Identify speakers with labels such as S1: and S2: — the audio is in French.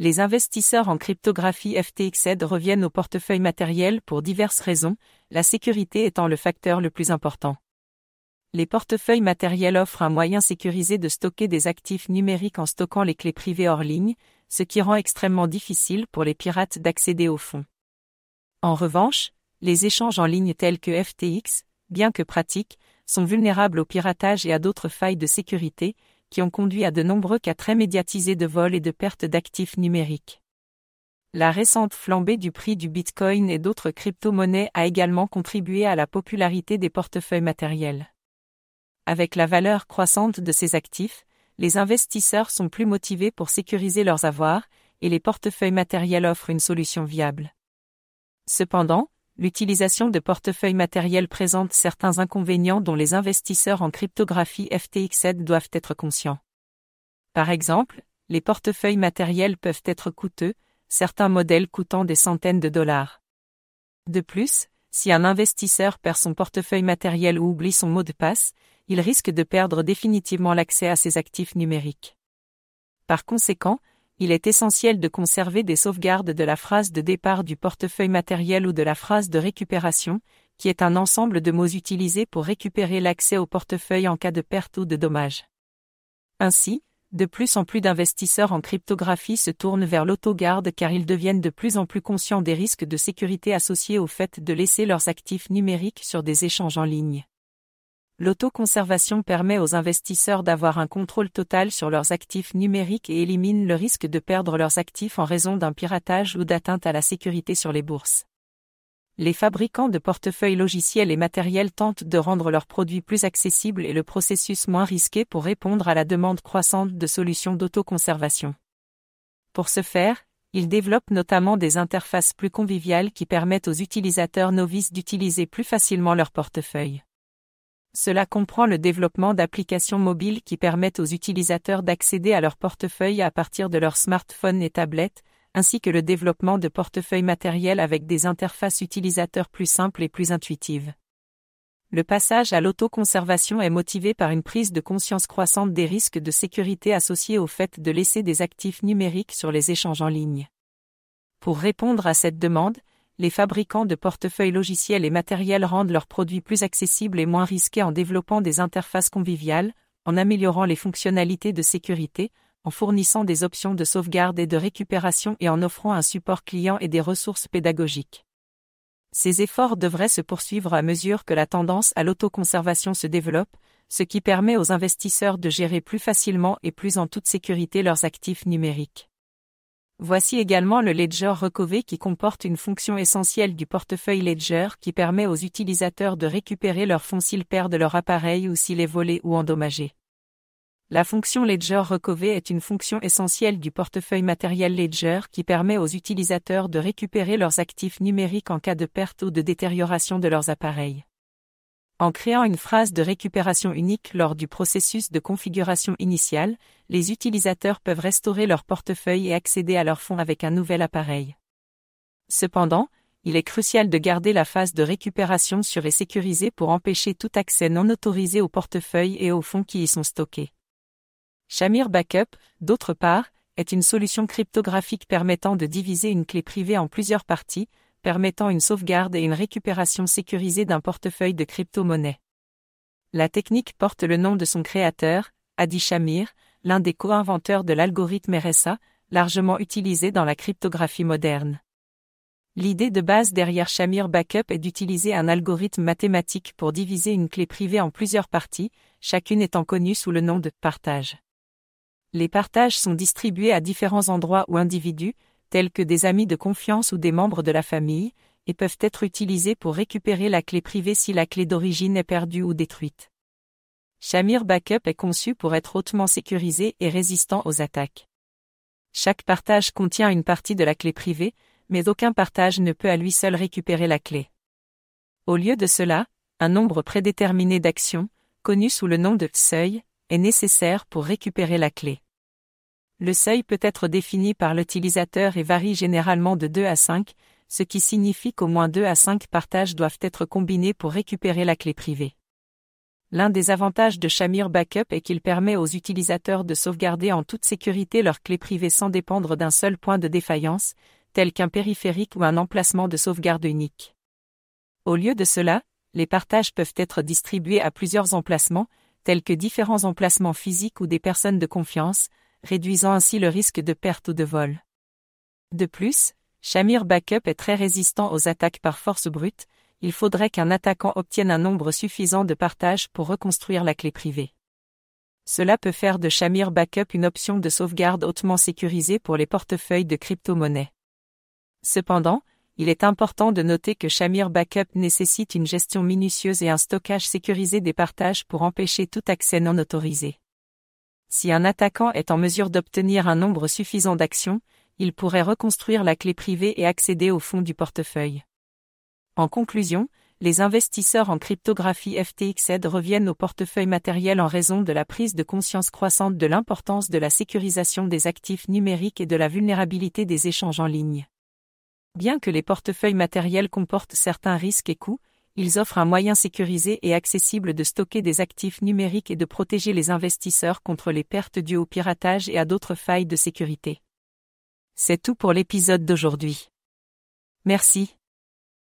S1: Les investisseurs en cryptographie FTXed reviennent au portefeuille matériel pour diverses raisons, la sécurité étant le facteur le plus important. Les portefeuilles matériels offrent un moyen sécurisé de stocker des actifs numériques en stockant les clés privées hors ligne, ce qui rend extrêmement difficile pour les pirates d'accéder aux fonds. En revanche, les échanges en ligne tels que FTX, bien que pratiques, sont vulnérables au piratage et à d'autres failles de sécurité, qui ont conduit à de nombreux cas très médiatisés de vol et de perte d'actifs numériques. La récente flambée du prix du Bitcoin et d'autres crypto-monnaies a également contribué à la popularité des portefeuilles matériels. Avec la valeur croissante de ces actifs, les investisseurs sont plus motivés pour sécuriser leurs avoirs, et les portefeuilles matériels offrent une solution viable. Cependant, l'utilisation de portefeuilles matériels présente certains inconvénients dont les investisseurs en cryptographie FTXed doivent être conscients. Par exemple, les portefeuilles matériels peuvent être coûteux, certains modèles coûtant des centaines de dollars. De plus, si un investisseur perd son portefeuille matériel ou oublie son mot de passe, il risque de perdre définitivement l'accès à ses actifs numériques. Par conséquent, il est essentiel de conserver des sauvegardes de la phrase de départ du portefeuille matériel ou de la phrase de récupération, qui est un ensemble de mots utilisés pour récupérer l'accès au portefeuille en cas de perte ou de dommage. Ainsi, de plus en plus d'investisseurs en cryptographie se tournent vers l'autogarde car ils deviennent de plus en plus conscients des risques de sécurité associés au fait de laisser leurs actifs numériques sur des échanges en ligne. L'autoconservation permet aux investisseurs d'avoir un contrôle total sur leurs actifs numériques et élimine le risque de perdre leurs actifs en raison d'un piratage ou d'atteinte à la sécurité sur les bourses. Les fabricants de portefeuilles logiciels et matériels tentent de rendre leurs produits plus accessibles et le processus moins risqué pour répondre à la demande croissante de solutions d'autoconservation. Pour ce faire, ils développent notamment des interfaces plus conviviales qui permettent aux utilisateurs novices d'utiliser plus facilement leur portefeuille. Cela comprend le développement d'applications mobiles qui permettent aux utilisateurs d'accéder à leur portefeuille à partir de leurs smartphones et tablettes, ainsi que le développement de portefeuilles matériels avec des interfaces utilisateurs plus simples et plus intuitives. Le passage à l'autoconservation est motivé par une prise de conscience croissante des risques de sécurité associés au fait de laisser des actifs numériques sur les échanges en ligne. Pour répondre à cette demande, les fabricants de portefeuilles logiciels et matériels rendent leurs produits plus accessibles et moins risqués en développant des interfaces conviviales, en améliorant les fonctionnalités de sécurité, en fournissant des options de sauvegarde et de récupération et en offrant un support client et des ressources pédagogiques. Ces efforts devraient se poursuivre à mesure que la tendance à l'autoconservation se développe, ce qui permet aux investisseurs de gérer plus facilement et plus en toute sécurité leurs actifs numériques. Voici également le Ledger Recover qui comporte une fonction essentielle du portefeuille Ledger qui permet aux utilisateurs de récupérer leurs fonds s'ils perdent leur appareil ou s'il est volé ou endommagé. La fonction Ledger Recover est une fonction essentielle du portefeuille matériel Ledger qui permet aux utilisateurs de récupérer leurs actifs numériques en cas de perte ou de détérioration de leurs appareils. En créant une phrase de récupération unique lors du processus de configuration initiale, les utilisateurs peuvent restaurer leur portefeuille et accéder à leurs fonds avec un nouvel appareil. Cependant, il est crucial de garder la phase de récupération sûre et sécurisée pour empêcher tout accès non autorisé au portefeuille et aux fonds qui y sont stockés. Shamir Backup, d'autre part, est une solution cryptographique permettant de diviser une clé privée en plusieurs parties, permettant une sauvegarde et une récupération sécurisée d'un portefeuille de crypto-monnaies. La technique porte le nom de son créateur, Adi Shamir, l'un des co-inventeurs de l'algorithme RSA, largement utilisé dans la cryptographie moderne. L'idée de base derrière Shamir Backup est d'utiliser un algorithme mathématique pour diviser une clé privée en plusieurs parties, chacune étant connue sous le nom de partage. Les partages sont distribués à différents endroits ou individus, tels que des amis de confiance ou des membres de la famille, et peuvent être utilisés pour récupérer la clé privée si la clé d'origine est perdue ou détruite. Shamir Backup est conçu pour être hautement sécurisé et résistant aux attaques. Chaque partage contient une partie de la clé privée, mais aucun partage ne peut à lui seul récupérer la clé. Au lieu de cela, un nombre prédéterminé d'actions, connu sous le nom de seuil, est nécessaire pour récupérer la clé. Le seuil peut être défini par l'utilisateur et varie généralement de 2 à 5, ce qui signifie qu'au moins 2 à 5 partages doivent être combinés pour récupérer la clé privée. L'un des avantages de Shamir Backup est qu'il permet aux utilisateurs de sauvegarder en toute sécurité leurs clés privées sans dépendre d'un seul point de défaillance, tel qu'un périphérique ou un emplacement de sauvegarde unique. Au lieu de cela, les partages peuvent être distribués à plusieurs emplacements, tels que différents emplacements physiques ou des personnes de confiance, réduisant ainsi le risque de perte ou de vol. De plus, Shamir Backup est très résistant aux attaques par force brute, il faudrait qu'un attaquant obtienne un nombre suffisant de partages pour reconstruire la clé privée. Cela peut faire de Shamir Backup une option de sauvegarde hautement sécurisée pour les portefeuilles de crypto-monnaies. Cependant, il est important de noter que Shamir Backup nécessite une gestion minutieuse et un stockage sécurisé des partages pour empêcher tout accès non autorisé. Si un attaquant est en mesure d'obtenir un nombre suffisant d'actions, il pourrait reconstruire la clé privée et accéder au fond du portefeuille. En conclusion, les investisseurs en cryptographie FTXed reviennent au portefeuille matériel en raison de la prise de conscience croissante de l'importance de la sécurisation des actifs numériques et de la vulnérabilité des échanges en ligne. Bien que les portefeuilles matériels comportent certains risques et coûts, ils offrent un moyen sécurisé et accessible de stocker des actifs numériques et de protéger les investisseurs contre les pertes dues au piratage et à d'autres failles de sécurité. C'est tout pour l'épisode d'aujourd'hui. Merci.